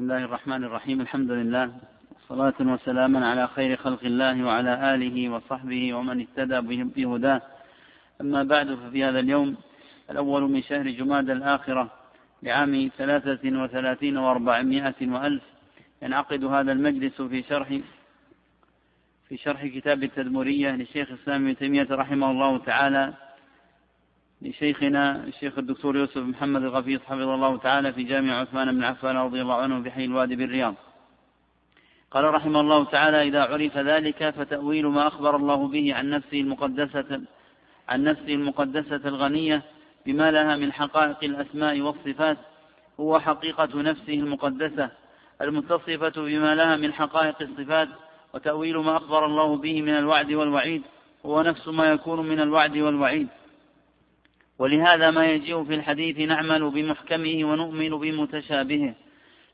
بسم الله الرحمن الرحيم. الحمد لله. صلاة وسلاما على خير خلق الله وعلى آله وصحبه ومن اهتدى بهداه. أما بعد ففي هذا اليوم الأول من شهر جماد الآخرة لعام ثلاثة وثلاثين وأربعمائة وألف. ينعقد هذا المجلس في شرح في شرح كتاب التدمرية للشيخ الإسلام ابن تيمية رحمه الله تعالى. لشيخنا الشيخ الدكتور يوسف محمد الغفيص حفظه الله تعالى في جامع عثمان بن عفان رضي الله عنه في حي الوادي بالرياض. قال رحمه الله تعالى إذا عرف ذلك فتأويل ما أخبر الله به عن نفسه المقدسة عن نفسه المقدسة الغنية بما لها من حقائق الأسماء والصفات هو حقيقة نفسه المقدسة المتصفة بما لها من حقائق الصفات وتأويل ما أخبر الله به من الوعد والوعيد هو نفس ما يكون من الوعد والوعيد. ولهذا ما يجيء في الحديث نعمل بمحكمه ونؤمن بمتشابهه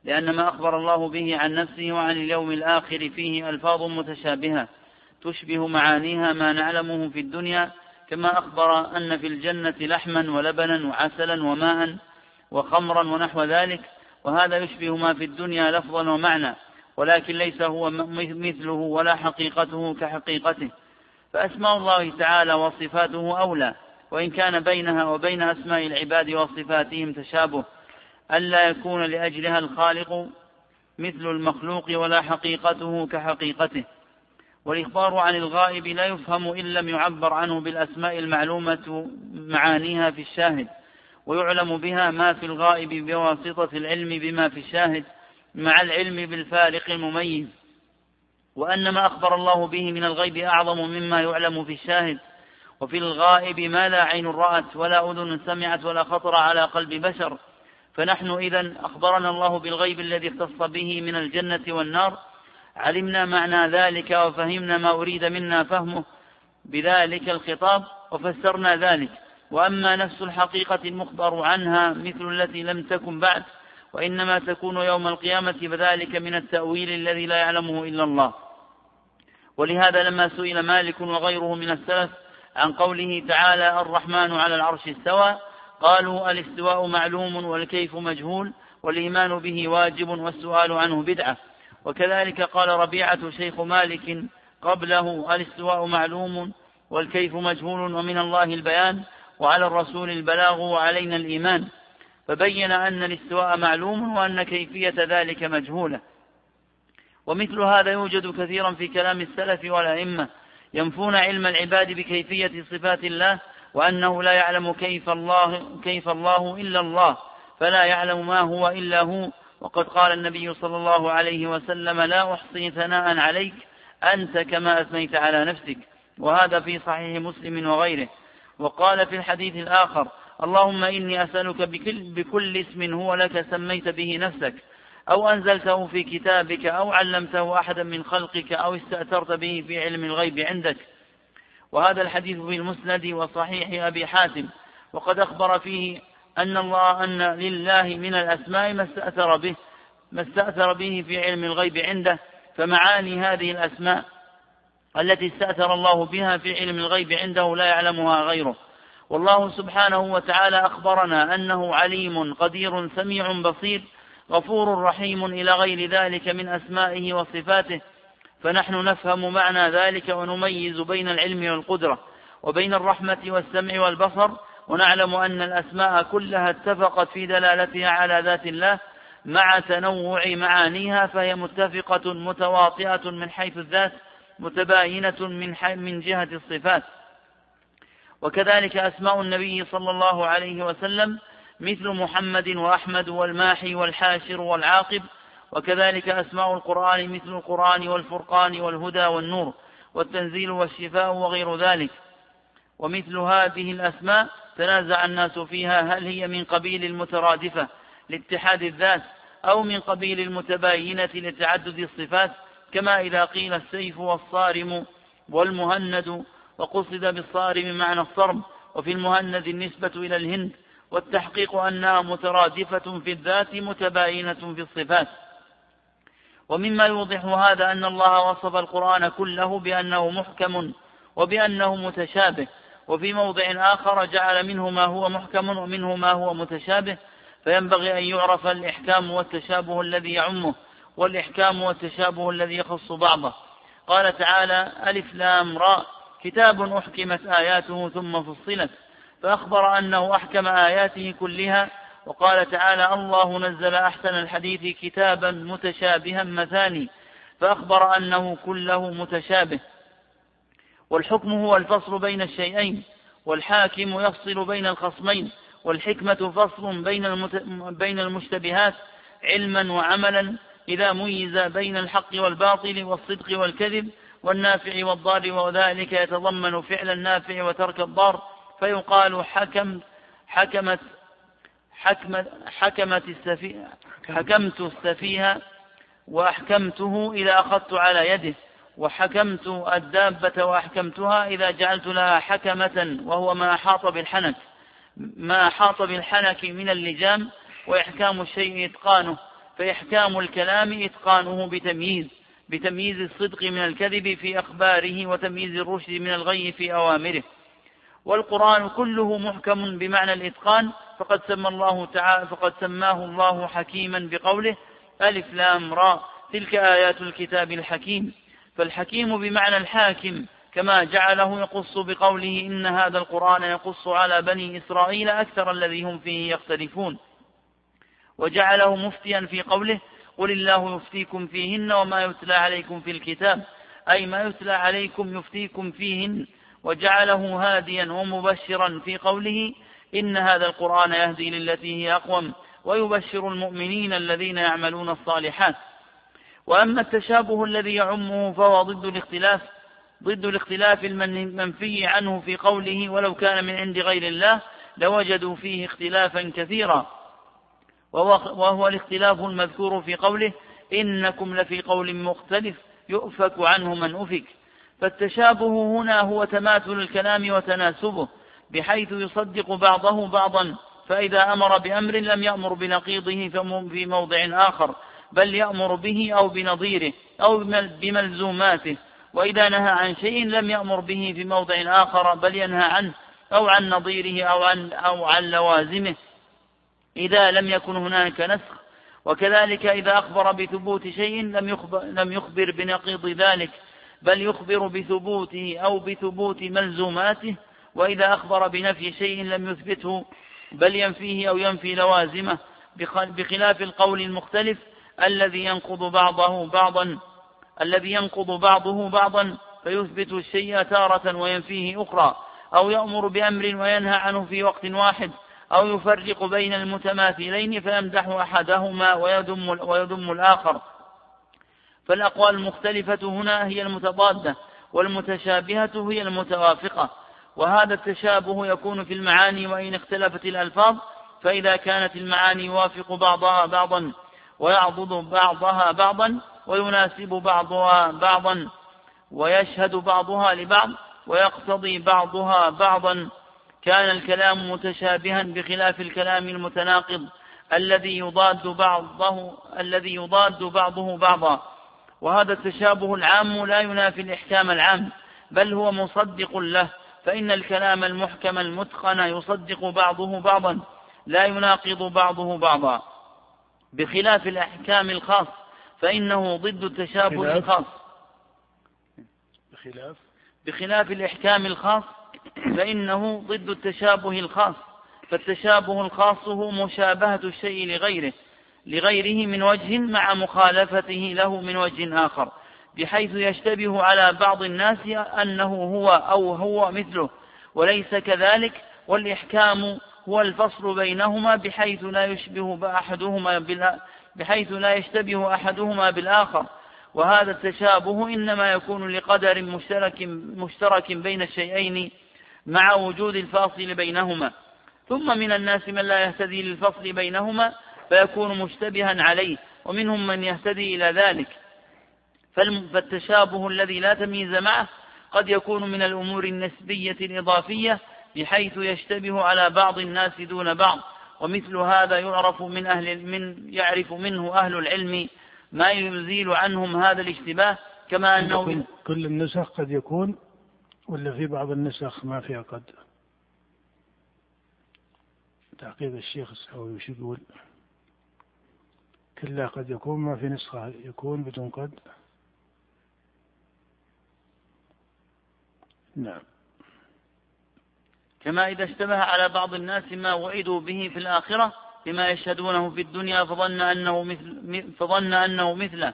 لأن ما أخبر الله به عن نفسه وعن اليوم الآخر فيه ألفاظ متشابهة تشبه معانيها ما نعلمه في الدنيا كما أخبر أن في الجنة لحما ولبنا وعسلا وماء وخمرا ونحو ذلك وهذا يشبه ما في الدنيا لفظا ومعنى ولكن ليس هو مثله ولا حقيقته كحقيقته. فأسماء الله تعالى وصفاته أولى وإن كان بينها وبين أسماء العباد وصفاتهم تشابه ألا يكون لأجلها الخالق مثل المخلوق ولا حقيقته كحقيقته. والإخبار عن الغائب لا يفهم إن لم يعبر عنه بالأسماء المعلومة معانيها في الشاهد ويعلم بها ما في الغائب بواسطة العلم بما في الشاهد مع العلم بالفارق المميز. وأن ما أخبر الله به من الغيب أعظم مما يعلم في الشاهد وفي الغائب ما لا عين رأت ولا أذن سمعت ولا خطر على قلب بشر. فنحن إذا أخبرنا الله بالغيب الذي اختص به من الجنة والنار. علمنا معنى ذلك وفهمنا ما أريد منا فهمه بذلك الخطاب وفسرنا ذلك. وأما نفس الحقيقة المخبر عنها مثل التي لم تكن بعد وإنما تكون يوم القيامة فذلك من التأويل الذي لا يعلمه إلا الله. ولهذا لما سئل مالك وغيره من السلف عن قوله تعالى الرحمن على العرش استوى قالوا الاستواء معلوم والكيف مجهول والإيمان به واجب والسؤال عنه بدعة. وكذلك قال ربيعة شيخ مالك قبله الاستواء معلوم والكيف مجهول ومن الله البيان وعلى الرسول البلاغ وعلينا الإيمان. فبين أن الاستواء معلوم وأن كيفية ذلك مجهولة. ومثل هذا يوجد كثيرا في كلام السلف والأئمة ينفون علم العباد بكيفية صفات الله وأنه لا يعلم كيف الله, كيف الله إلا الله فلا يعلم ما هو إلا هو. وقد قال النبي صلى الله عليه وسلم لا أحصي ثناء عليك أنت كما أثنيت على نفسك. وهذا في صحيح مسلم وغيره. وقال في الحديث الآخر اللهم إني أسألك بكل, بكل اسم هو لك سميت به نفسك أو أنزلته في كتابك أو علمته أحدا من خلقك أو استأثرت به في علم الغيب عندك. وهذا الحديث في المسند وصحيح أبي حاتم. وقد أخبر فيه أن الله أن لله من الأسماء ما استأثر به ما استأثر به في علم الغيب عنده. فمعاني هذه الأسماء التي استأثر الله بها في علم الغيب عنده لا يعلمها غيره. والله سبحانه وتعالى أخبرنا أنه عليم قدير سميع بصير غفور رحيم إلى غير ذلك من أسمائه وصفاته فنحن نفهم معنى ذلك ونميز بين العلم والقدرة وبين الرحمة والسمع والبصر ونعلم أن الأسماء كلها اتفقت في دلالتها على ذات الله مع تنوع معانيها فهي متفقة متواطئة من حيث الذات متباينة من, من جهة الصفات. وكذلك أسماء النبي صلى الله عليه وسلم مثل محمد وأحمد والماحي والحاشر والعاقب وكذلك أسماء القرآن مثل القرآن والفرقان والهدى والنور والتنزيل والشفاء وغير ذلك. ومثل هذه الأسماء تنازع الناس فيها هل هي من قبيل المترادفة لاتحاد الذات أو من قبيل المتباينة لتعدد الصفات كما إذا قيل السيف والصارم والمهند وقصد بالصارم معنى الصرم وفي المهند النسبة إلى الهند والتحقيق أنها مترادفة في الذات متباينة في الصفات. ومما يوضح هذا أن الله وصف القرآن كله بأنه محكم وبأنه متشابه. وفي موضع آخر جعل منه ما هو محكم ومنه ما هو متشابه. فينبغي أن يعرف الإحكام والتشابه الذي يعمه والإحكام والتشابه الذي يخص بعضه. قال تعالى ألف لام راء كتاب أحكمت آياته ثم فصلت. فأخبر أنه أحكم آياته كلها وقال تعالى الله نزل أحسن الحديث كتابا متشابها مثاني فأخبر أنه كله متشابه والحكم هو الفصل بين الشيئين والحاكم يفصل بين الخصمين والحكمة فصل بين, المت... بين المشتبهات علما وعملا إذا ميز بين الحق والباطل والصدق والكذب والنافع والضار وذلك يتضمن فعل النافع وترك الضار فيقال حكم حكمت حكمت حكمت السفيه حكمت السفيه وأحكمته إذا أخذت على يده وحكمت الدابة وأحكمتها إذا جعلت لها حكمة وهو ما أحاط بالحنك ما أحاط بالحنك من اللجام وإحكام الشيء إتقانه فإحكام الكلام إتقانه بتمييز بتمييز الصدق من الكذب في أخباره وتمييز الرشد من الغي في أوامره. والقرآن كله محكم بمعنى الإتقان فقد سمى الله تعالى فقد سماه الله حكيما بقوله ألف لام راء تلك آيات الكتاب الحكيم. فالحكيم بمعنى الحاكم كما جعله يقص بقوله إن هذا القرآن يقص على بني إسرائيل أكثر الذي هم فيه يختلفون. وجعله مفتيا في قوله قل الله يفتيكم فيهن وما يتلى عليكم في الكتاب أي ما يتلى عليكم يفتيكم فيهن. وجعله هاديا ومبشرا في قوله إن هذا القرآن يهدي للتي هي أقوم ويبشر المؤمنين الذين يعملون الصالحات. وأما التشابه الذي يعمه فهو ضد الاختلاف ضد الاختلاف المنفي عنه في قوله ولو كان من عند غير الله لوجدوا فيه اختلافا كثيرا. وهو الاختلاف المذكور في قوله إنكم لفي قول مختلف يؤفك عنه من أفك. فالتشابه هنا هو تماثل الكلام وتناسبه بحيث يصدق بعضه بعضا فإذا أمر بأمر لم يأمر بنقيضه في موضع آخر بل يأمر به أو بنظيره أو بملزوماته وإذا نهى عن شيء لم يأمر به في موضع آخر بل ينهى عنه أو عن نظيره أو عن, أو عن لوازمه. إذا لم يكن هناك نسخ وكذلك إذا أخبر بثبوت شيء لم يخبر, لم يخبر بنقيض ذلك. بل يخبر بثبوته أو بثبوت ملزوماته وإذا أخبر بنفي شيء لم يثبته بل ينفيه أو ينفي لوازمه بخلاف القول المختلف الذي ينقض بعضه بعضا الذي ينقض بعضه بعضا فيثبت الشيء تارة وينفيه أخرى أو يأمر بأمر وينهى عنه في وقت واحد أو يفرق بين المتماثلين فيمدح أحدهما ويذم, ويذم الآخر. فالأقوال المختلفة هنا هي المتضادة والمتشابهة هي المتوافقة وهذا التشابه يكون في المعاني وإن اختلفت الألفاظ فإذا كانت المعاني يوافق بعضها بعضا ويعضد بعضها بعضا ويناسب بعضها بعضا ويشهد بعضها لبعض ويقتضي بعضها بعضا. كان الكلام متشابها بخلاف الكلام المتناقض الذي يضاد بعضه الذي يضاد بعضه بعضا. وهذا التشابه العام لا ينافي الإحكام العام بل هو مصدق له فإن الكلام المحكم المتقن يصدق بعضه بعضا لا يناقض بعضه بعضا. بخلاف الأحكام الخاص فإنه ضد التشابه الخاص. بخلاف؟ بخلاف الإحكام الخاص فإنه ضد التشابه الخاص. فالتشابه الخاص هو مشابهة الشيء لغيره. لغيره من وجه مع مخالفته له من وجه آخر بحيث يشتبه على بعض الناس أنه هو أو هو مثله وليس كذلك والإحكام هو الفصل بينهما بحيث لا يشبه أحدهما بحيث لا يشتبه أحدهما بالآخر. وهذا التشابه إنما يكون لقدر مشترك, مشترك بين الشيئين مع وجود الفاصل بينهما. ثم من الناس من لا يهتدي للفصل بينهما فيكون مشتبها عليه ومنهم من يهتدي إلى ذلك. فالتشابه الذي لا تمييز معه قد يكون من الأمور النسبية الإضافية بحيث يشتبه على بعض الناس دون بعض. ومثل هذا يعرف من أهل من يعرف منه أهل العلم ما يزيل عنهم هذا الاشتباه كما أنه كل النسخ قد يكون ولا في بعض النسخ ما فيها قد. تعقيب الشيخ السعوي وش يقول؟ كلا قد يكون ما في نسخة يكون بدون قد. نعم. كما إذا اشتبه على بعض الناس ما وعدوا به في الآخرة بما يشهدونه في الدنيا فظن أنه مثل فظن أنه مثله.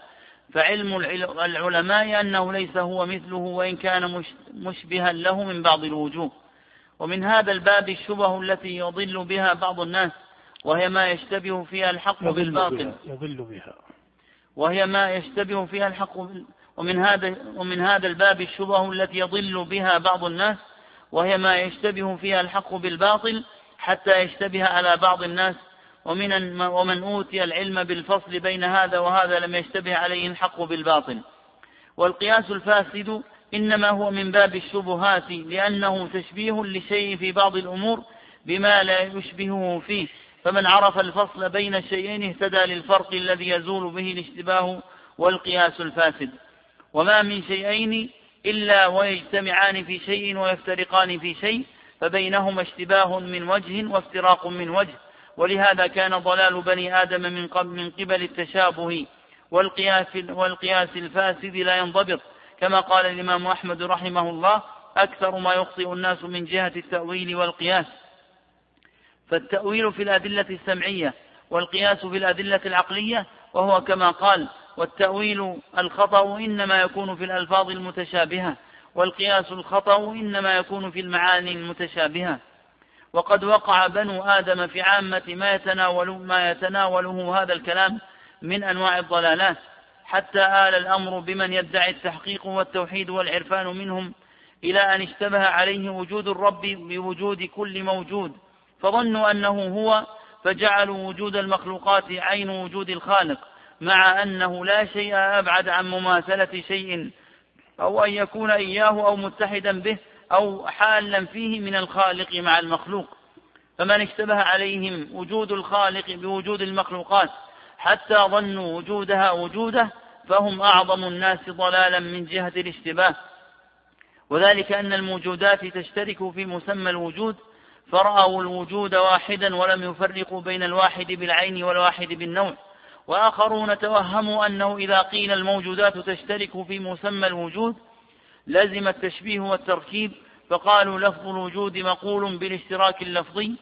فعلم العلماء أنه ليس هو مثله وإن كان مشبها له من بعض الوجوه. ومن هذا الباب الشبه التي يضل بها بعض الناس وهي ما يشتبه فيها الحق بالباطل. يضل بها. وهي ما يشتبه فيها الحق ومن هذا ومن هذا الباب الشبه التي يضل بها بعض الناس وهي ما يشتبه فيها الحق بالباطل حتى يشتبه على بعض الناس. ومن ومن أوتي العلم بالفصل بين هذا وهذا لم يشتبه عليه الحق بالباطل. والقياس الفاسد إنما هو من باب الشبهات لأنه تشبيه لشيء في بعض الأمور بما لا يشبهه فيه. فمن عرف الفصل بين الشيئين اهتدى للفرق الذي يزول به الاشتباه والقياس الفاسد. وما من شيئين إلا ويجتمعان في شيء ويفترقان في شيء فبينهما اشتباه من وجه وافتراق من وجه. ولهذا كان ضلال بني آدم من قبل, من قبل التشابه والقياس, والقياس الفاسد لا ينضبط. كما قال الإمام أحمد رحمه الله أكثر ما يخطئ الناس من جهة التأويل والقياس. فالتأويل في الأدلة السمعية والقياس في الأدلة العقلية وهو كما قال والتأويل الخطأ إنما يكون في الألفاظ المتشابهة والقياس الخطأ إنما يكون في المعاني المتشابهة وقد وقع بنو آدم في عامة ما يتناول ما يتناوله هذا الكلام من أنواع الضلالات حتى آل الأمر بمن يدعي التحقيق والتوحيد والعرفان منهم إلى أن اشتبه عليه وجود الرب بوجود كل موجود فظنوا أنه هو فجعلوا وجود المخلوقات عين وجود الخالق مع أنه لا شيء أبعد عن مماثلة شيء أو أن يكون إياه أو متحدا به أو حالا فيه من الخالق مع المخلوق. فمن اشتبه عليهم وجود الخالق بوجود المخلوقات حتى ظنوا وجودها وجوده فهم أعظم الناس ضلالا من جهة الاشتباه. وذلك أن الموجودات تشترك في مسمى الوجود فرأوا الوجود واحدا ولم يفرقوا بين الواحد بالعين والواحد بالنوع وآخرون توهموا أنه إذا قيل الموجودات تشترك في مسمى الوجود لزم التشبيه والتركيب فقالوا لفظ الوجود مقول بالاشتراك اللفظي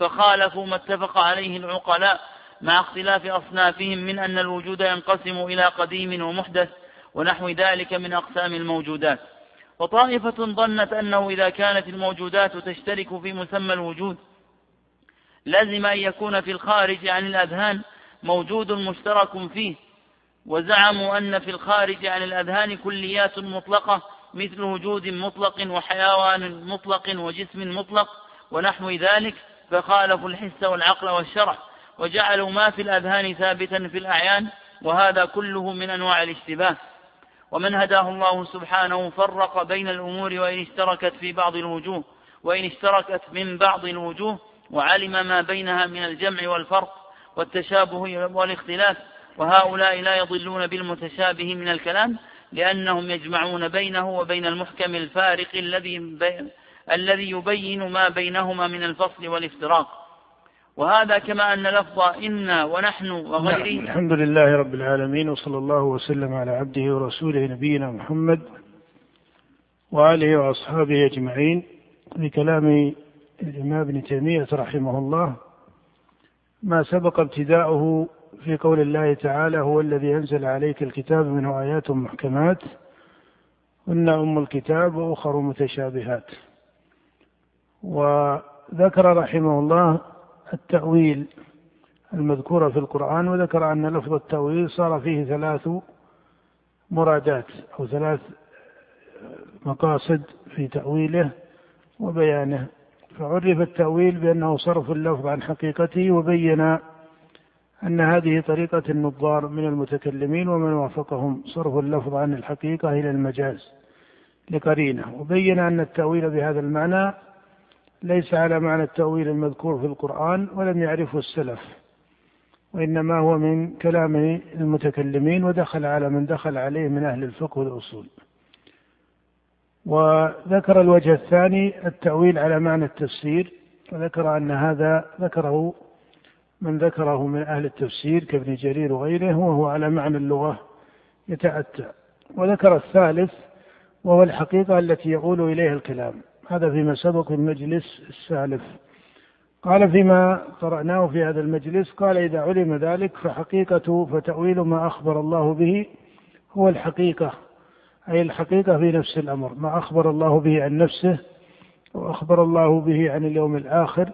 فخالفوا ما اتفق عليه العقلاء مع اختلاف أصنافهم من أن الوجود ينقسم إلى قديم ومحدث ونحو ذلك من أقسام الموجودات. وطائفة ظنت أنه إذا كانت الموجودات تشترك في مسمى الوجود لازم أن يكون في الخارج عن الأذهان موجود مشترك فيه. وزعموا أن في الخارج عن الأذهان كليات مطلقة مثل وجود مطلق وحيوان مطلق وجسم مطلق ونحو ذلك فخالفوا الحس والعقل والشرع. وجعلوا ما في الأذهان ثابتا في الأعيان وهذا كله من أنواع الاشتباه. ومن هداه الله سبحانه فرق بين الأمور وإن اشتركت في بعض الوجوه وإن اشتركت من بعض الوجوه وعلم ما بينها من الجمع والفرق والتشابه والاختلاف وهؤلاء لا يضلون بالمتشابه من الكلام لأنهم يجمعون بينه وبين المحكم الفارق الذي الذي يبين ما بينهما من الفصل والافتراق. وهذا كما أن لفظ إنا ونحن وغيره نعم الحمد لله رب العالمين وصلى الله وسلم على عبده ورسوله نبينا محمد وآله وأصحابه أجمعين. بكلام الإمام ابن تيمية رحمه الله ما سبق ابتداؤه في قول الله تعالى هو الذي أنزل عليك الكتاب منه آيات محكمات هن أم الكتاب وأخر متشابهات. وذكر رحمه الله التأويل المذكورة في القرآن وذكر أن لفظ التأويل صار فيه ثلاث مرادات أو ثلاث مقاصد في تأويله وبيانه. فعرف التأويل بأنه صرف اللفظ عن حقيقته وبين أن هذه طريقة النظار من المتكلمين ومن وافقهم صرف اللفظ عن الحقيقة إلى المجاز لقرينة وبين أن التأويل بهذا المعنى ليس على معنى التأويل المذكور في القرآن ولم يعرفه السلف وإنما هو من كلام المتكلمين ودخل على من دخل عليه من أهل الفقه والأصول. وذكر الوجه الثاني التأويل على معنى التفسير وذكر أن هذا ذكره من ذكره من أهل التفسير كابن جرير وغيره وهو على معنى اللغة يتأتى وذكر الثالث وهو الحقيقة التي يقول إليها الكلام. هذا فيما سبق في المجلس السالف. قال فيما قرأناه في هذا المجلس قال إذا علم ذلك فحقيقة فتأويل ما أخبر الله به هو الحقيقة أي الحقيقة في نفس الأمر. ما أخبر الله به عن نفسه وأخبر الله به عن اليوم الآخر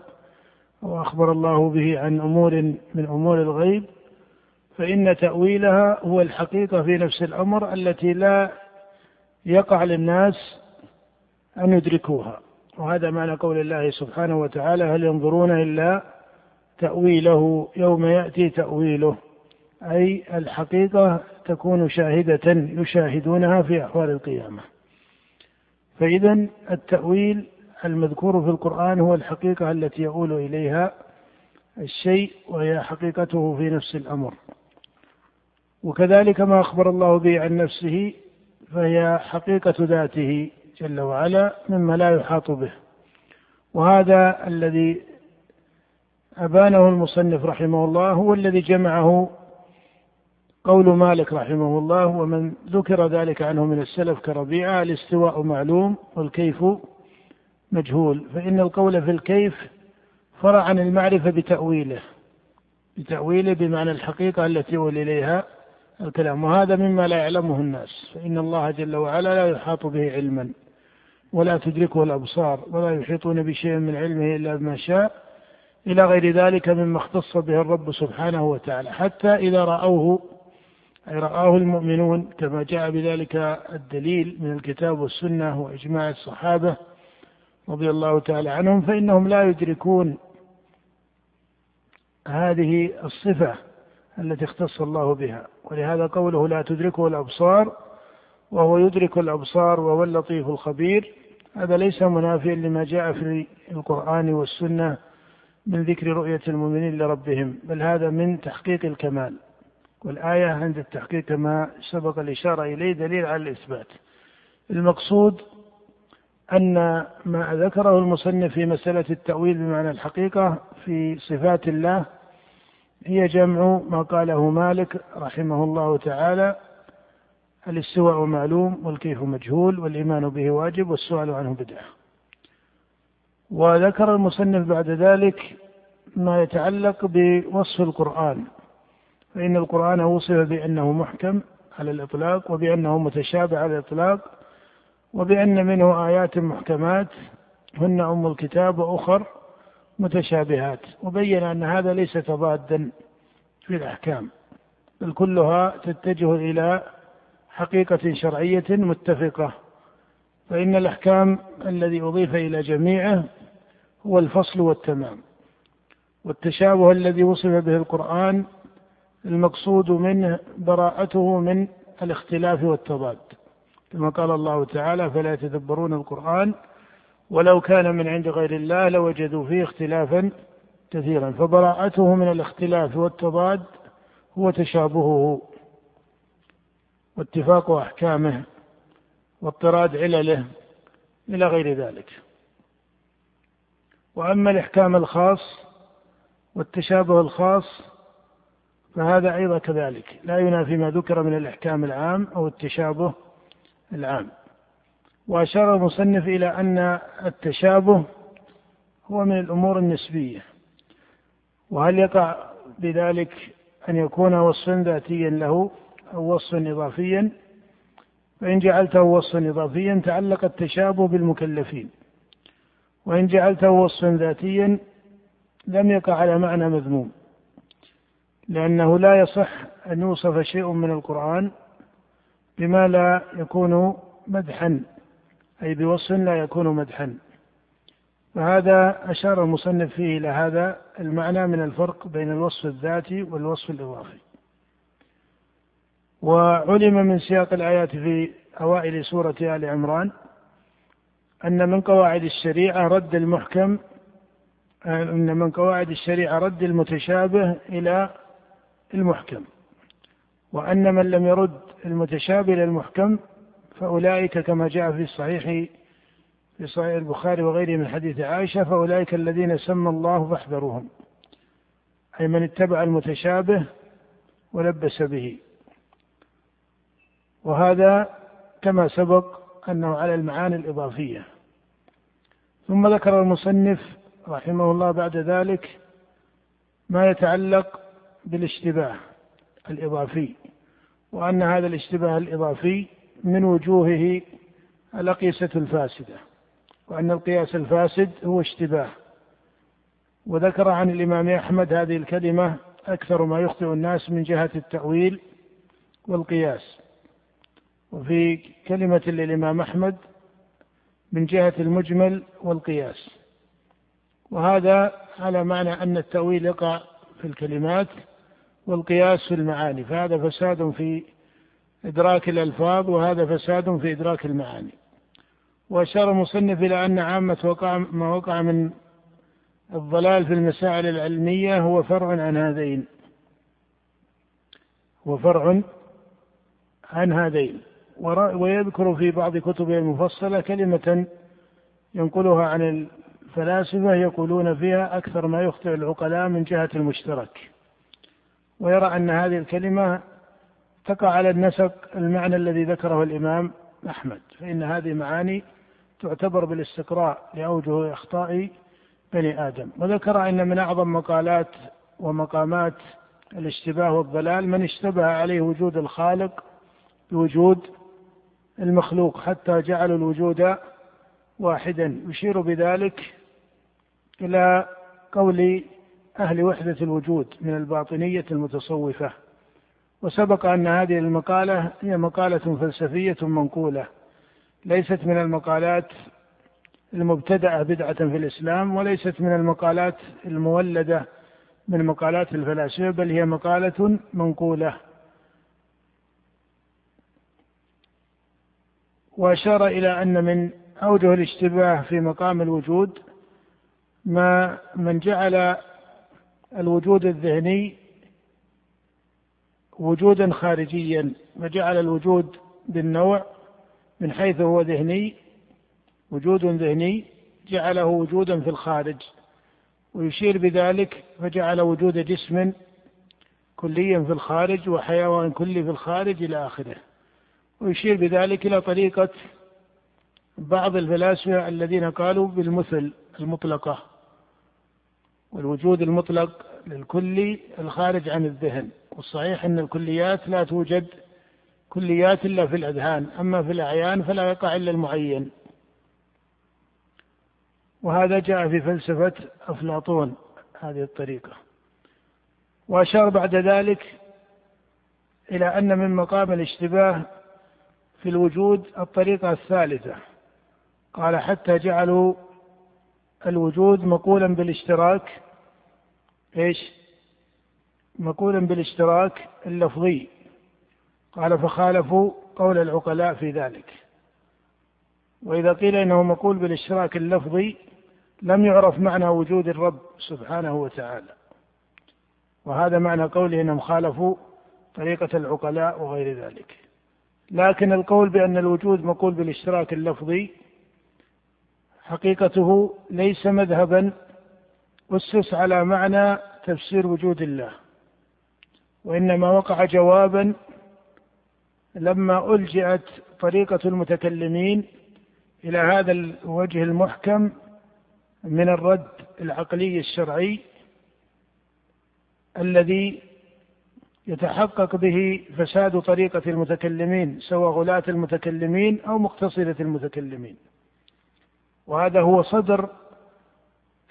وأخبر الله به عن أمور من أمور الغيب فإن تأويلها هو الحقيقة في نفس الأمر التي لا يقع للناس أن يدركوها. وهذا معنى قول الله سبحانه وتعالى هل ينظرون إلا تأويله؟ يوم يأتي تأويله. أي الحقيقة تكون شاهدة يشاهدونها في أحوال القيامة. فإذا التأويل المذكور في القرآن هو الحقيقة التي يؤول إليها الشيء وهي حقيقته في نفس الأمر. وكذلك ما أخبر الله به عن نفسه فهي حقيقة ذاته. جل وعلا مما لا يحاط به. وهذا الذي أبانه المصنف رحمه الله هو الذي جمعه قول مالك رحمه الله ومن ذكر ذلك عنه من السلف كربيعة الاستواء معلوم والكيف مجهول. فإن القول في الكيف فرع عن المعرفة بتأويله بتأويله بمعنى الحقيقة التي يول إليها الكلام. وهذا مما لا يعلمه الناس. فإن الله جل وعلا لا يحاط به علما. ولا تدركه الأبصار ولا يحيطون بشيء من علمه إلا بما شاء إلى غير ذلك مما اختص به الرب سبحانه وتعالى. حتى إذا رأوه أي رآه المؤمنون كما جاء بذلك الدليل من الكتاب والسنة وإجماع الصحابة رضي الله تعالى عنهم فإنهم لا يدركون هذه الصفة التي اختص الله بها. ولهذا قوله لا تدركه الأبصار وهو يدرك الأبصار وهو اللطيف الخبير هذا ليس منافيا لما جاء في القرآن والسنة من ذكر رؤية المؤمنين لربهم بل هذا من تحقيق الكمال. والآية عند التحقيق كما سبق الإشارة إليه دليل على الإثبات. المقصود أن ما ذكره المصنف في مسألة التأويل بمعنى الحقيقة في صفات الله هي جمع ما قاله مالك رحمه الله تعالى الاستواء معلوم والكيف مجهول والإيمان به واجب والسؤال عنه بدعة. وذكر المصنف بعد ذلك ما يتعلق بوصف القرآن. فإن القرآن وصف بأنه محكم على الإطلاق وبأنه متشابه على الإطلاق وبأن منه آيات محكمات هن أم الكتاب وأخر متشابهات. وبين أن هذا ليس تضادا في الأحكام بل كلها تتجه إلى حقيقة شرعية متفقة. فإن الأحكام الذي أضيف إلى جميعه هو الفصل والتمام. والتشابه الذي وصف به القرآن المقصود منه براءته من الاختلاف والتضاد. كما قال الله تعالى فلا يتدبرون القرآن ولو كان من عند غير الله لوجدوا فيه اختلافا كثيرا. فبراءته من الاختلاف والتضاد هو تشابهه. واتفاق أحكامه واضطراد علله إلى غير ذلك. وأما الإحكام الخاص والتشابه الخاص فهذا أيضا كذلك. لا ينافي ما ذكر من الإحكام العام أو التشابه العام. وأشار المصنف إلى أن التشابه هو من الأمور النسبية. وهل يقع بذلك أن يكون وصفا ذاتيا له؟ أو وصفا إضافيا فإن جعلته وصفا إضافيا تعلق التشابه بالمكلفين وإن جعلته وصفا ذاتيا لم يقع على معنى مذموم لأنه لا يصح أن يوصف شيء من القرآن بما لا يكون مدحا أي بوصف لا يكون مدحا. فهذا أشار المصنف فيه إلى هذا المعنى من الفرق بين الوصف الذاتي والوصف الإضافي. وعلم من سياق الآيات في أوائل سورة آل عمران أن من قواعد الشريعة رد المحكم أن من قواعد الشريعة رد المتشابه إلى المحكم. وأن من لم يرد المتشابه إلى المحكم فأولئك كما جاء في الصحيح في صحيح البخاري وغيره من حديث عائشة فأولئك الذين سمى الله فاحذروهم أي من اتبع المتشابه ولبس به. وهذا كما سبق أنه على المعاني الإضافية. ثم ذكر المصنف رحمه الله بعد ذلك ما يتعلق بالاشتباه الإضافي وأن هذا الاشتباه الإضافي من وجوهه الأقيسة الفاسدة وأن القياس الفاسد هو اشتباه. وذكر عن الإمام أحمد هذه الكلمة أكثر ما يخطئ الناس من جهة التأويل والقياس. وفي كلمة للإمام أحمد من جهة المجمل والقياس. وهذا على معنى أن التأويل يقع في الكلمات والقياس في المعاني فهذا فساد في إدراك الألفاظ وهذا فساد في إدراك المعاني. وأشار المصنف إلى أن عامة وقع ما وقع من الضلال في المسائل العلمية هو فرع عن هذين. هو فرع عن هذين. ويذكر في بعض كتبه المفصلة كلمة ينقلها عن الفلاسفة يقولون فيها أكثر ما يخطئ العقلاء من جهة المشترك. ويرى أن هذه الكلمة تقع على النسق المعنى الذي ذكره الإمام أحمد فإن هذه معاني تعتبر بالاستقراء لأوجه إخطاء بني آدم. وذكر أن من أعظم مقالات ومقامات الاشتباه والضلال من اشتبه عليه وجود الخالق بوجود المخلوق حتى جعلوا الوجود واحدا. يشير بذلك إلى قول أهل وحدة الوجود من الباطنية المتصوفة. وسبق أن هذه المقالة هي مقالة فلسفية منقولة ليست من المقالات المبتدأة بدعة في الإسلام وليست من المقالات المولدة من مقالات الفلاسفة بل هي مقالة منقولة. وأشار إلى أن من أوجه الاشتباه في مقام الوجود ما من جعل الوجود الذهني وجودا خارجيا وجعل الوجود بالنوع من حيث هو ذهني وجود ذهني جعله وجودا في الخارج. ويشير بذلك فجعل وجود جسم كليا في الخارج وحيوان كلي في الخارج إلى آخره. ويشير بذلك إلى طريقة بعض الفلاسفة الذين قالوا بالمثل المطلقة والوجود المطلق للكلي الخارج عن الذهن والصحيح أن الكليات لا توجد كليات إلا في الأذهان أما في الأعيان فلا يقع إلا المعين. وهذا جاء في فلسفة أفلاطون هذه الطريقة. وأشار بعد ذلك إلى أن من مقام الاشتباه في الوجود الطريقة الثالثة. قال حتى جعلوا الوجود مقولا بالاشتراك. إيش؟ مقولا بالاشتراك اللفظي. قال فخالفوا قول العقلاء في ذلك. وإذا قيل إنه مقول بالاشتراك اللفظي لم يعرف معنى وجود الرب سبحانه وتعالى. وهذا معنى قوله إنهم خالفوا طريقة العقلاء وغير ذلك. لكن القول بأن الوجود مقول بالاشتراك اللفظي حقيقته ليس مذهبا أسس على معنى تفسير وجود الله وإنما وقع جوابا لما ألجأت طريقة المتكلمين إلى هذا الوجه المحكم من الرد العقلي الشرعي الذي يتحقق به فساد طريقة المتكلمين سواء غلاة المتكلمين أو مقتصدة المتكلمين. وهذا هو صدر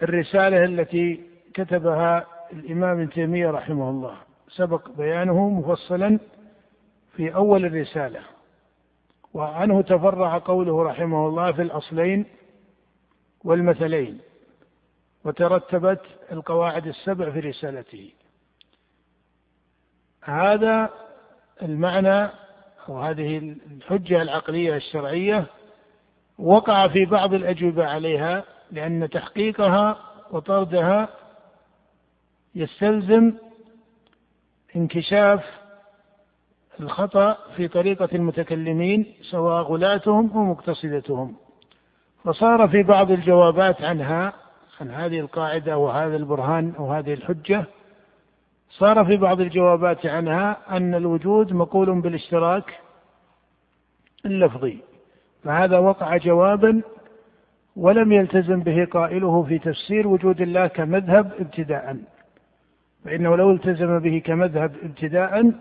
الرسالة التي كتبها الإمام ابن تيمية رحمه الله. سبق بيانه مفصلا في أول الرسالة. وعنه تفرع قوله رحمه الله في الأصلين والمثلين وترتبت القواعد السبع في رسالته. هذا المعنى أو هذه الحجة العقلية الشرعية وقع في بعض الأجوبة عليها لأن تحقيقها وطردها يستلزم انكشاف الخطأ في طريقة المتكلمين سواء غلاتهم أو مقتصدتهم. فصار في بعض الجوابات عنها عن هذه القاعدة وهذا البرهان وهذه الحجة صار في بعض الجوابات عنها أن الوجود مقول بالاشتراك اللفظي فهذا وقع جوابا ولم يلتزم به قائله في تفسير وجود الله كمذهب ابتداء فإنه لو التزم به كمذهب ابتداء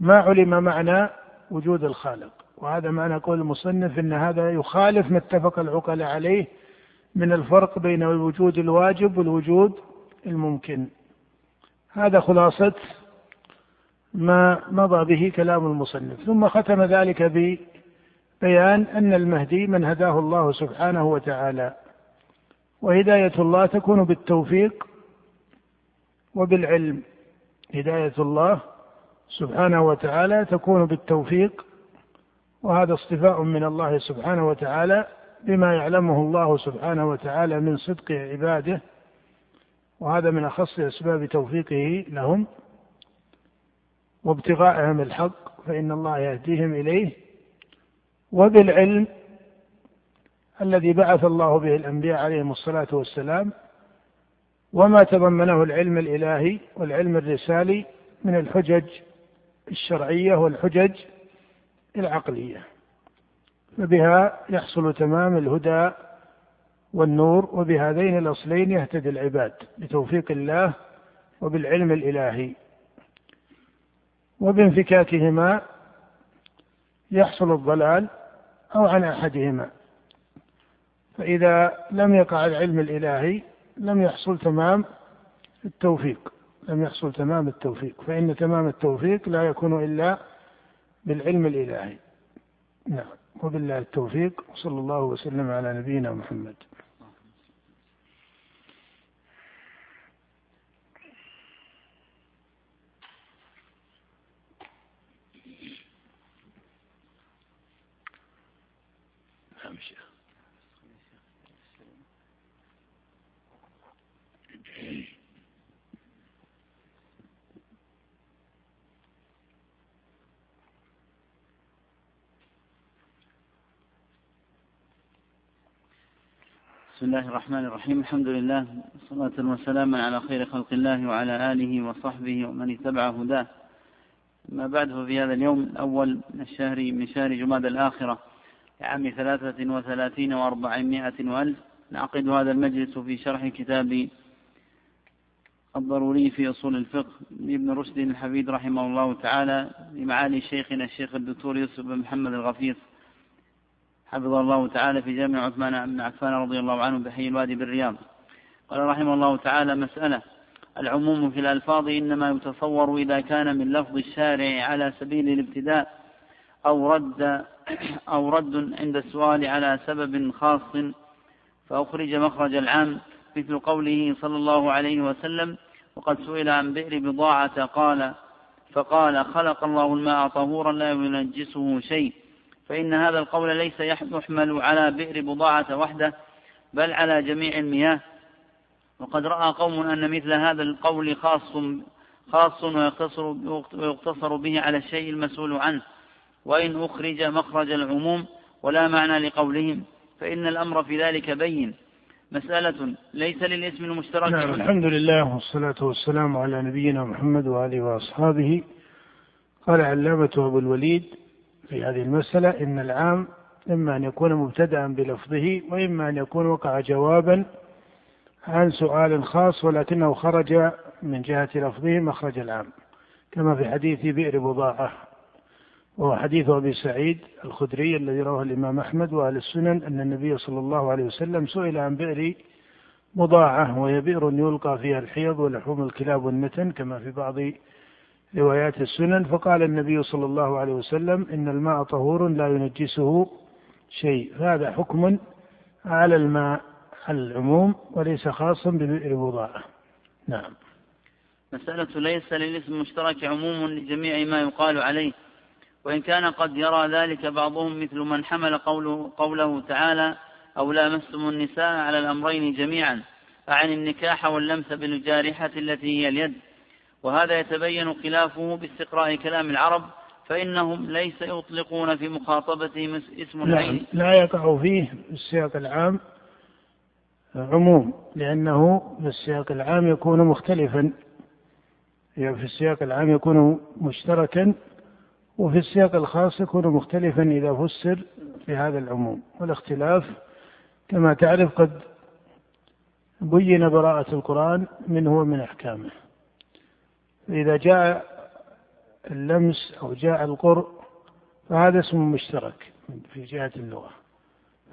ما علم معنى وجود الخالق. وهذا معنى قول المصنف إن هذا يخالف ما اتفق العقلاء عليه من الفرق بين الوجود الواجب والوجود الممكن. هذا خلاصة ما مضى به كلام المصنف. ثم ختم ذلك ببيان أن المهدي من هداه الله سبحانه وتعالى. وهداية الله تكون بالتوفيق وبالعلم. هداية الله سبحانه وتعالى تكون بالتوفيق وهذا اصطفاء من الله سبحانه وتعالى بما يعلمه الله سبحانه وتعالى من صدق عباده وهذا من أخص أسباب توفيقه لهم وابتغائهم الحق فإن الله يهديهم إليه وبالعلم الذي بعث الله به الأنبياء عليهم الصلاة والسلام وما تضمنه العلم الإلهي والعلم الرسالي من الحجج الشرعية والحجج العقلية فبها يحصل تمام الهدى والنور وبهذين الأصلين يهتدي العباد بتوفيق الله وبالعلم الإلهي. وبانفكاكهما يحصل الضلال أو عن أحدهما. فإذا لم يقع العلم الإلهي لم يحصل تمام التوفيق. لم يحصل تمام التوفيق. فإن تمام التوفيق لا يكون إلا بالعلم الإلهي. نعم. وبالله التوفيق وصلى الله وسلم على نبينا محمد نعم شيخ بسم الله الرحمن الرحيم. الحمد لله صلاة وسلاما على خير خلق الله وعلى آله وصحبه ومن اتبع هداه. ما بعد في هذا اليوم الأول من الشهر من شهر جماد الآخرة لعام ثلاثة وثلاثين وأربعمائة وألف. نعقد هذا المجلس في شرح كتاب الضروري في أصول الفقه لابن رشد الحفيد رحمه الله تعالى لمعالي شيخنا الشيخ الدكتور يوسف بن محمد الغفيص حفظه الله تعالى في جامع عثمان بن عفان رضي الله عنه بحي الوادي بالرياض. قال رحمه الله تعالى مسألة العموم في الألفاظ إنما يتصور إذا كان من لفظ الشارع على سبيل الابتداء أو رد أو رد عند السؤال على سبب خاص. فأخرج مخرج العام مثل قوله صلى الله عليه وسلم وقد سئل عن بئر بضاعة قال فقال خلق الله الماء طهورا لا ينجسه شيء. فإن هذا القول ليس يحمل على بئر بضاعة وحده بل على جميع المياه. وقد رأى قوم أن مثل هذا القول خاص خاص ويقتصر, ويقتصر به على الشيء المسؤول عنه. وإن أخرج مخرج العموم ولا معنى لقولهم فإن الأمر في ذلك بين. مسألة ليس للاسم المشترك. نعم الحمد لله والصلاة والسلام على نبينا محمد وآله وأصحابه. قال علامة أبو الوليد في هذه المسألة إن العام إما أن يكون مبتدأ بلفظه وإما أن يكون وقع جوابا عن سؤال خاص ولكنه خرج من جهة لفظه مخرج العام كما في حديث بئر بضاعة وهو حديث أبي سعيد الخدري الذي رواه الإمام أحمد وأهل السنن أن النبي صلى الله عليه وسلم سئل عن بئر بضاعة وهي بئر يلقى فيها الحيض ولحوم الكلاب والنتن كما في بعض روايات السنن فقال النبي صلى الله عليه وسلم إن الماء طهور لا ينجسه شيء. هذا حكم على الماء العموم وليس خاصا بضاعة. نعم. مسألة ليس للاسم المشترك عموم لجميع ما يقال عليه وإن كان قد يرى ذلك بعضهم مثل من حمل قوله, قوله تعالى أو لامستم النساء على الأمرين جميعا فعن النكاح واللمس بالجارحة التي هي اليد. وهذا يتبين خلافه باستقراء كلام العرب فإنهم ليس يطلقون في مخاطبتهم اسم العين. لا يقع فيه في السياق العام عموم لأنه في السياق العام يكون مختلفا. في السياق العام يكون مشتركا وفي السياق الخاص يكون مختلفا إذا فسر في هذا العموم. والاختلاف كما تعرف قد بين براءة القرآن منه ومن أحكامه. إذا جاء اللمس أو جاء القرء فهذا اسم مشترك في جهة اللغة.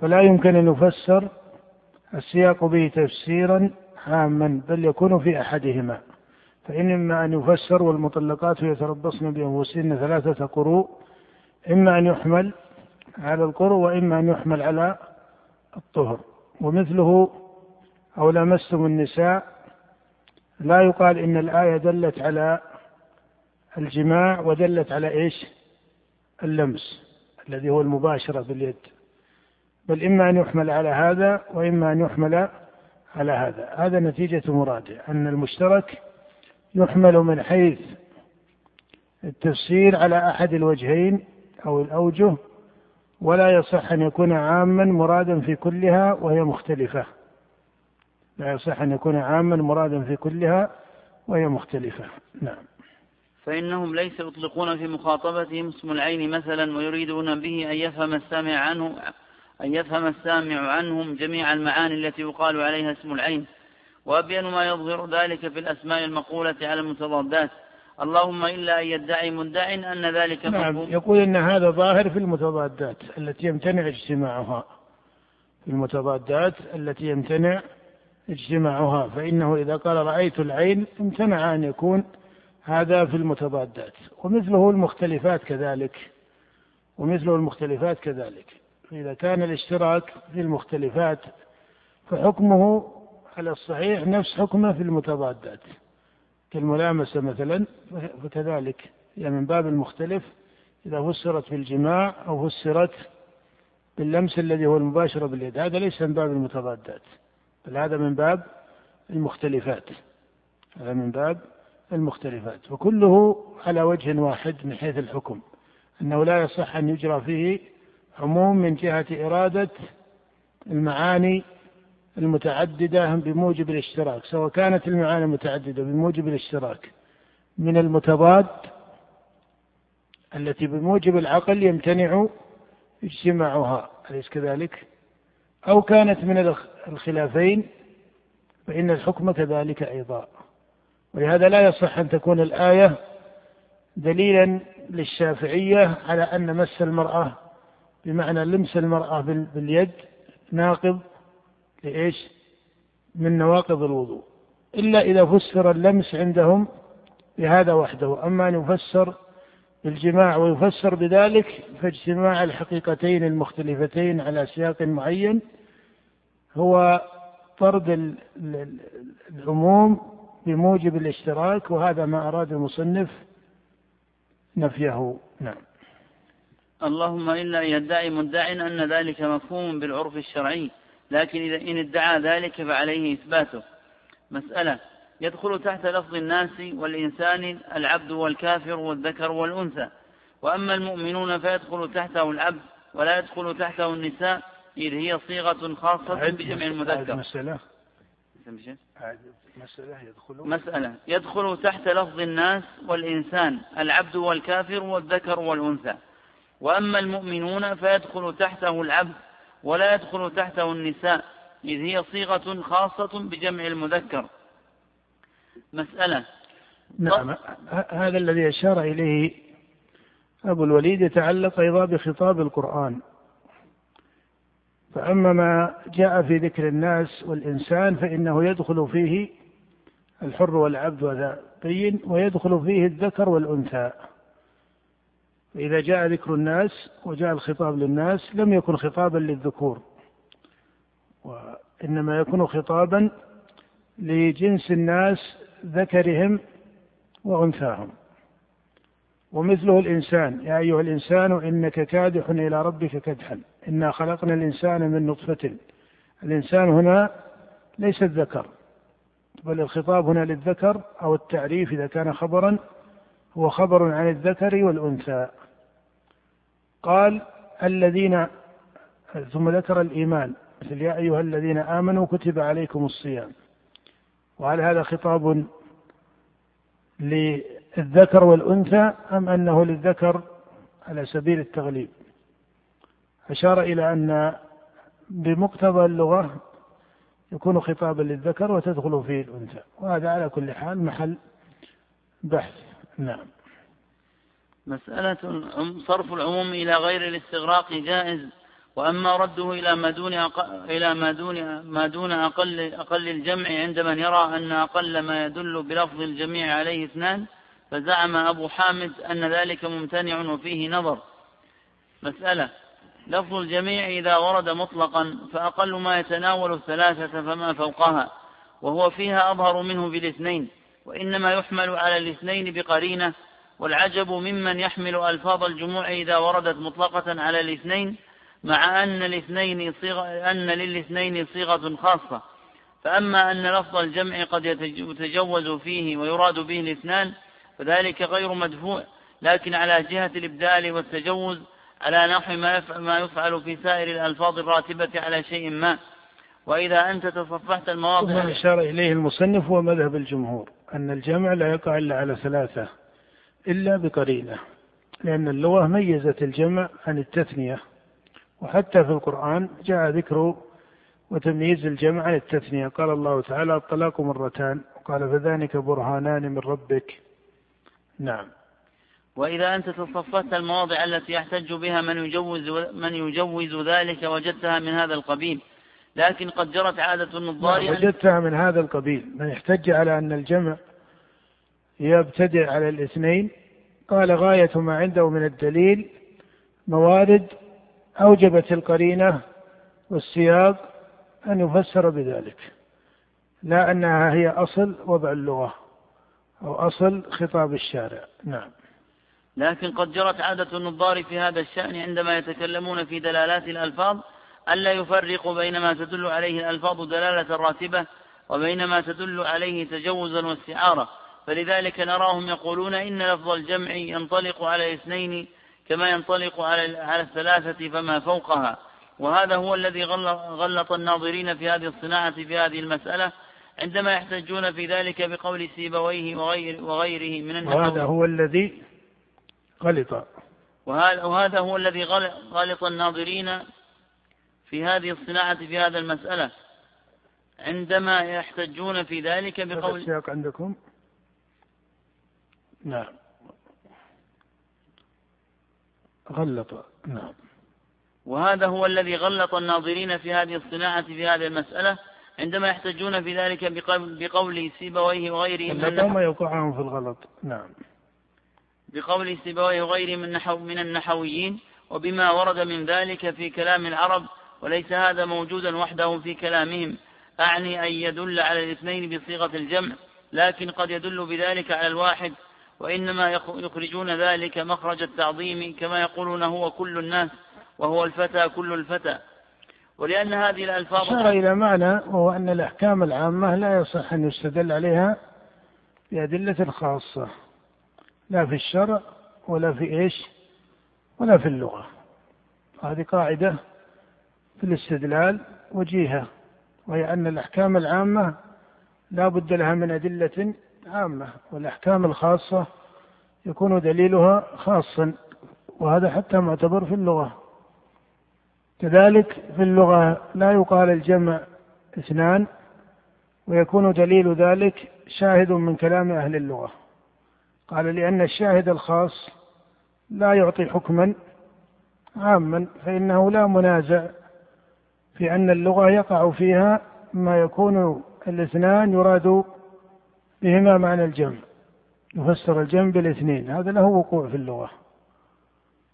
فلا يمكن أن يفسر السياق به تفسيرا عاما بل يكون في أحدهما. فإن إما أن يفسر والمطلقات يتربصن بأنفسهن ثلاثة قروء إما أن يحمل على القرء وإما أن يحمل على الطهر. ومثله أو لمستم النساء لا يقال إن الآية دلت على الجماع ودلت على إيش؟ اللمس الذي هو المباشرة باليد. بل إما أن يحمل على هذا وإما أن يحمل على هذا. هذا نتيجة مراده أن المشترك يحمل من حيث التفسير على أحد الوجهين أو الأوجه ولا يصح أن يكون عاما مرادا في كلها وهي مختلفة. لا يصح أن يكون عاما مرادا في كلها وهي مختلفة. نعم. فإنهم ليس يطلقون في مخاطبتهم اسم العين مثلا ويريدون به أن يفهم السامع عنه أن يفهم السامع عنهم جميع المعاني التي يقال عليها اسم العين. وأبين ما يظهر ذلك في الأسماء المقولة على المتضادات. اللهم إلا أن يدعي مدع أن ذلك نعم. يقول إن هذا ظاهر في المتضادات التي يمتنع اجتماعها. في المتضادات التي يمتنع اجتماعها فإنه إذا قال رأيت العين امتنع أن يكون هذا في المتضادات ومثله المختلفات كذلك ومثله المختلفات كذلك. فإذا كان الاشتراك في المختلفات فحكمه على الصحيح نفس حكمه في المتضادات. كالملامسة مثلا فكذلك يعني من باب المختلف إذا فسرت بالجماع أو فسرت باللمس الذي هو المباشرة باليد هذا ليس من باب المتضادات. هذا من باب المختلفات هذا من باب المختلفات وكله على وجه واحد من حيث الحكم أنه لا يصح أن يجرى فيه عموم من جهة إرادة المعاني المتعددة بموجب الاشتراك سواء كانت المعاني المتعددة بموجب الاشتراك من المتضاد التي بموجب العقل يمتنع اجتماعها أليس كذلك؟ أو كانت من الخلافين فإن الحكم كذلك أيضا. ولهذا لا يصح أن تكون الآية دليلا للشافعية على أن مس المرأة بمعنى لمس المرأة باليد ناقض لإيش؟ من نواقض الوضوء. إلا إذا فسر اللمس عندهم بهذا وحده. أما أن يفسر بالجماع ويفسر بذلك فاجتماع الحقيقتين المختلفتين على سياق معين هو طرد العموم بموجب الاشتراك وهذا ما أراد المصنف نفيه. نعم. اللهم إلا يدعي مدع أن ذلك مفهوم بالعرف الشرعي لكن إذا إن ادعى ذلك فعليه إثباته. مسألة يدخل تحت لفظ الناس والإنسان العبد والكافر والذكر والأنثى. وأما المؤمنون فيدخل تحته العبد ولا يدخل تحته النساء إذ هي صيغة خاصة بجمع المذكر. مسألة. مسألة يدخل مسألة. يدخل تحت لفظ الناس والإنسان العبد والكافر والذكر والأنثى. وأما المؤمنون فيدخل تحته العبد ولا يدخل تحته النساء إذ هي صيغة خاصة بجمع المذكر. مسألة. نعم. هذا الذي أشار إليه أبو الوليد يتعلق أيضا بخطاب القرآن. فأما ما جاء في ذكر الناس والإنسان فإنه يدخل فيه الحر والعبد وذا بين ويدخل فيه الذكر والأنثى. فإذا جاء ذكر الناس وجاء الخطاب للناس لم يكن خطابا للذكور وإنما يكون خطابا لجنس الناس ذكرهم وأنثاهم. ومثله الإنسان. يا أيها الإنسان إنك كادح إلى ربك كدحا. إنا خلقنا الإنسان من نطفة. الإنسان هنا ليس الذكر بل الخطاب هنا للذكر أو التعريف إذا كان خبرا هو خبر عن الذكر والأنثى. قال الذين ثم ذكر الإيمان. مثل يا أيها الذين آمنوا كتب عليكم الصيام. وهل هذا خطاب للذكر والأنثى أم أنه للذكر على سبيل التغليب؟ أشار إلى أن بمقتضى اللغة يكون خطابا للذكر وتدخل فيه الأنثى وهذا على كل حال محل بحث. نعم. مسألة صرف العموم إلى غير الاستغراق جائز وأما رده إلى ما دون إلى ما دون ما دون أقل أقل الجمع عند من يرى أن أقل ما يدل بلفظ الجميع عليه اثنان فزعم أبو حامد أن ذلك ممتنع وفيه نظر. مسألة لفظ الجميع إذا ورد مطلقا فأقل ما يتناول الثلاثة فما فوقها وهو فيها أظهر منه بالاثنين وإنما يحمل على الاثنين بقرينة والعجب ممن يحمل ألفاظ الجموع إذا وردت مطلقة على الاثنين مع أن الاثنين صيغة أن للاثنين صيغة خاصة. فأما أن لفظ الجمع قد يتجوز فيه ويراد به الاثنان فذلك غير مدفوع. لكن على جهة الإبدال والتجوز على نحو ما يفعل في سائر الألفاظ الراتبة على شيء ما. وإذا أنت تصفحت المواضع ما أشار إليه المصنف هو مذهب الجمهور أن الجمع لا يقع إلا على ثلاثة إلا بقرينة. لأن اللغة ميزت الجمع عن التثنية. وحتى في القرآن جاء ذكر وتمييز الجمع عن التثنية. قال الله تعالى الطلاق مرتان. وقال فذلك برهانان من ربك. نعم. وإذا أنت تصفت المواضع التي يحتج بها من يجوز من يجوز ذلك وجدتها من هذا القبيل. لكن قد جرت عادة النظار نعم، وجدتها من هذا القبيل. من يحتج على أن الجمع يبتدئ على الاثنين. قال غاية ما عنده من الدليل موارد أوجبت القرينة والسياق أن يفسر بذلك. لا أنها هي أصل وضع اللغة. أو أصل خطاب الشارع. نعم. لكن قد جرت عادة النظار في هذا الشأن عندما يتكلمون في دلالات الألفاظ ألا يفرقوا بين ما تدل عليه الألفاظ دلالة راتبة وبين ما تدل عليه تجوزا واستعارة. فلذلك نراهم يقولون إن لفظ الجمع ينطلق على الاثنين كما ينطلق على على الثلاثة فما فوقها. وهذا هو الذي غلط الناظرين في هذه الصناعة في هذه المسألة. عندما يحتجون في ذلك بقول سيبويه وغير وغيره من النحو. وهذا هو الذي غلط. وهذا هو الذي غلط الناظرين في هذه الصناعة في هذا المسألة. عندما يحتجون في ذلك بقول السياق عندكم؟ نعم. غلط. نعم. وهذا هو الذي غلط الناظرين في هذه الصناعة في هذه المسألة. عندما يحتجون في ذلك بقول سيبويه وغيره من ما يوقعهم في الغلط. نعم. بقول سيبويه وغيره من, نحو من النحويين وبما ورد من ذلك في كلام العرب وليس هذا موجودا وحده في كلامهم. أعني أن يدل على الاثنين بصيغة الجمع لكن قد يدل بذلك على الواحد وإنما يخرجون ذلك مخرج التعظيم كما يقولون هو كل الناس وهو الفتى كل الفتى. ولأن هذه الألفاظ أشار إلى معنى وهو أن الأحكام العامة لا يصح أن يستدل عليها بأدلة خاصة. لا في الشرع ولا في إيش ولا في اللغة. هذه قاعدة في الاستدلال وجيهة وهي أن الأحكام العامة لا بد لها من أدلة عامة والأحكام الخاصة يكون دليلها خاصا وهذا حتى معتبر في اللغة. كذلك في اللغة لا يقال الجمع اثنان ويكون دليل ذلك شاهد من كلام أهل اللغة. قال لأن الشاهد الخاص لا يعطي حكما عاما فإنه لا منازع في أن اللغة يقع فيها ما يكون الاثنان يراد بهما معنى الجمع يفسر الجمع بالاثنين. هذا له وقوع في اللغة.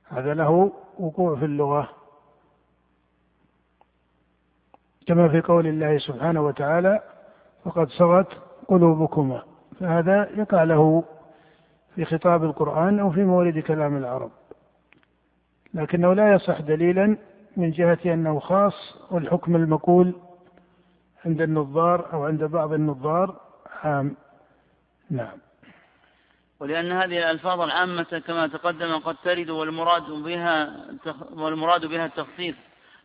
هذا له وقوع في اللغة. كما في قول الله سبحانه وتعالى فقد صغت قلوبكما. فهذا يقع له في خطاب القرآن أو في مورد كلام العرب. لكنه لا يصح دليلا من جهة أنه خاص والحكم المقول عند النظار أو عند بعض النظار عام. نعم. ولأن هذه الألفاظ العامة كما تقدم قد ترد والمراد بها والمراد بها التخصيص.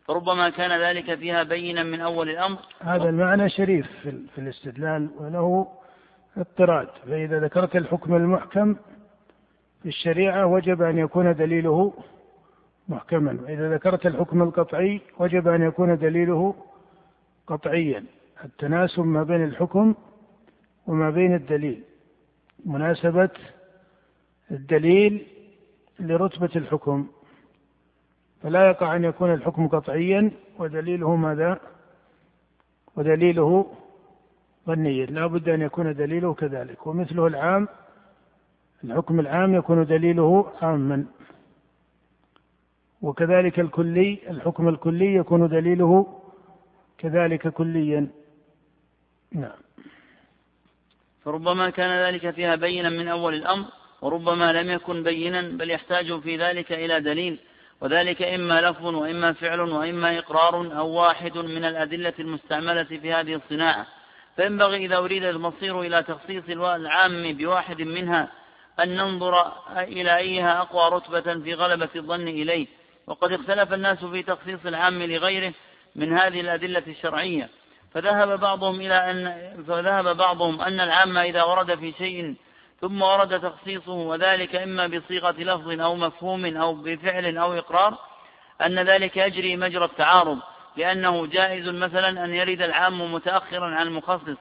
فربما كان ذلك فيها بينا من أول الأمر. هذا المعنى شريف في الاستدلال وله اضطراد. فإذا ذكرت الحكم المحكم في الشريعة وجب أن يكون دليله محكما. وإذا ذكرت الحكم القطعي وجب أن يكون دليله قطعيا. التناسب ما بين الحكم وما بين الدليل. مناسبة الدليل لرتبة الحكم. فلا يقع أن يكون الحكم قطعيا ودليله ماذا؟ ودليله ظنيا لا بد أن يكون دليله كذلك. ومثله العام الحكم العام يكون دليله عاما. وكذلك الكلي الحكم الكلي يكون دليله كذلك كليا. نعم. فربما كان ذلك فيها بينا من أول الأمر وربما لم يكن بينا بل يحتاج في ذلك إلى دليل. وذلك إما لفظ وإما فعل وإما إقرار أو واحد من الأدلة المستعملة في هذه الصناعة. فينبغي إذا أريد المصير إلى تخصيص العام بواحد منها أن ننظر إلى أيها أقوى رتبة في غلبة الظن إليه. وقد اختلف الناس في تخصيص العام لغيره من هذه الأدلة الشرعية. فذهب بعضهم إلى أن فذهب بعضهم أن العام إذا ورد في شيء ثم ورد تخصيصه وذلك إما بصيغة لفظ أو مفهوم أو بفعل أو إقرار أن ذلك يجري مجرى التعارض لأنه جائز مثلا أن يرد العام متأخرا عن المخصص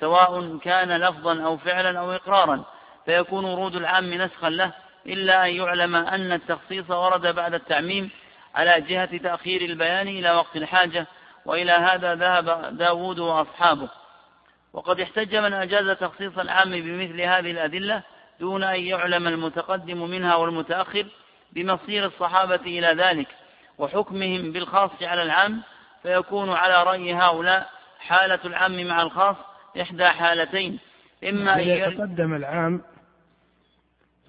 سواء كان لفظا أو فعلا أو إقرارا فيكون ورود العام نسخا له إلا أن يعلم أن التخصيص ورد بعد التعميم على جهة تأخير البيان إلى وقت الحاجة وإلى هذا ذهب داود وأصحابه. وقد احتج من أجاز تخصيص العام بمثل هذه الأدلة دون أن يعلم المتقدم منها والمتأخر بمصير الصحابة إلى ذلك وحكمهم بالخاص على العام فيكون على رأي هؤلاء حالة العام مع الخاص إحدى حالتين إما أن يتقدم العام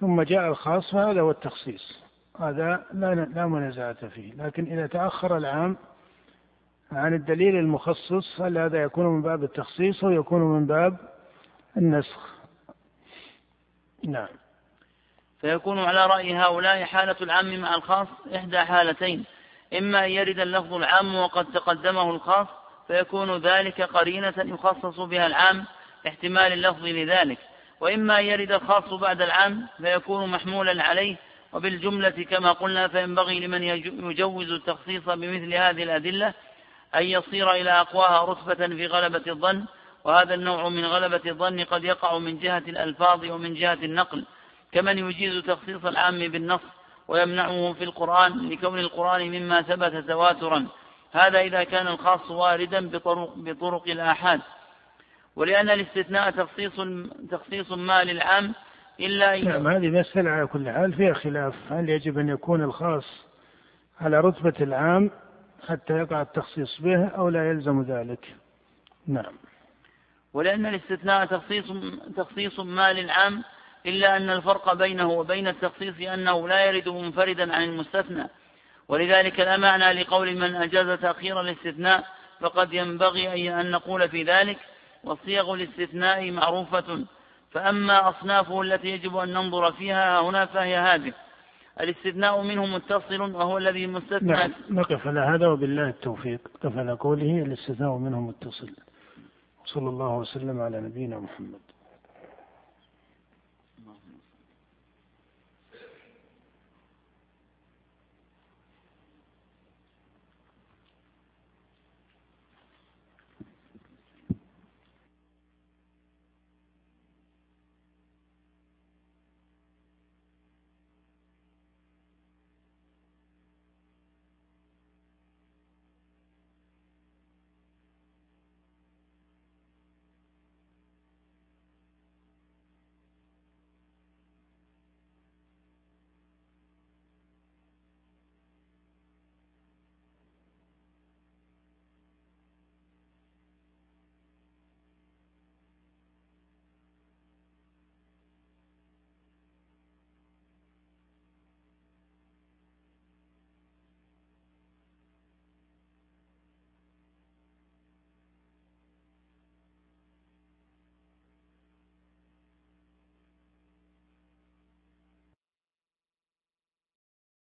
ثم جاء الخاص فهذا هو التخصيص هذا لا لا منازعة فيه لكن إذا تأخر العام عن الدليل المخصص هل هذا يكون من باب التخصيص أو يكون من باب النسخ؟ نعم. فيكون على رأي هؤلاء حالة العام مع الخاص إحدى حالتين إما أن يرد اللفظ العام وقد تقدمه الخاص فيكون ذلك قرينة يخصص بها العام احتمال اللفظ لذلك وإما أن يرد الخاص بعد العام فيكون محمولا عليه وبالجملة كما قلنا فينبغي لمن يجوز التخصيص بمثل هذه الأدلة أن يصير إلى أقواها رتبة في غلبة الظن وهذا النوع من غلبة الظن قد يقع من جهة الألفاظ ومن جهة النقل. كمن يجيز تخصيص العام بالنص ويمنعه في القرآن لكون القرآن مما ثبت تواترا. هذا إذا كان الخاص واردا بطرق, بطرق الآحاد. ولأن الاستثناء تخصيص تخصيص ما للعام إلا نعم هذه مسألة على كل حال فيها خلاف. هل يجب أن يكون الخاص على رتبة العام حتى يقع التخصيص به أو لا يلزم ذلك. نعم. ولأن الاستثناء تخصيص تخصيص ما للعام إلا أن الفرق بينه وبين التخصيص أنه لا يرد منفردا عن المستثنى. ولذلك لا معنى لقول من أجاز تأخير الاستثناء فقد ينبغي أن نقول في ذلك وصيغ الاستثناء معروفة. فأما أصنافه التي يجب أن ننظر فيها هنا فهي هذه. الاستثناء منه متصل وهو الذي مستثنى. نعم نقف على هذا وبالله التوفيق. نقف على قوله الاستثناء منه متصل. صلى الله وسلم على نبينا محمد.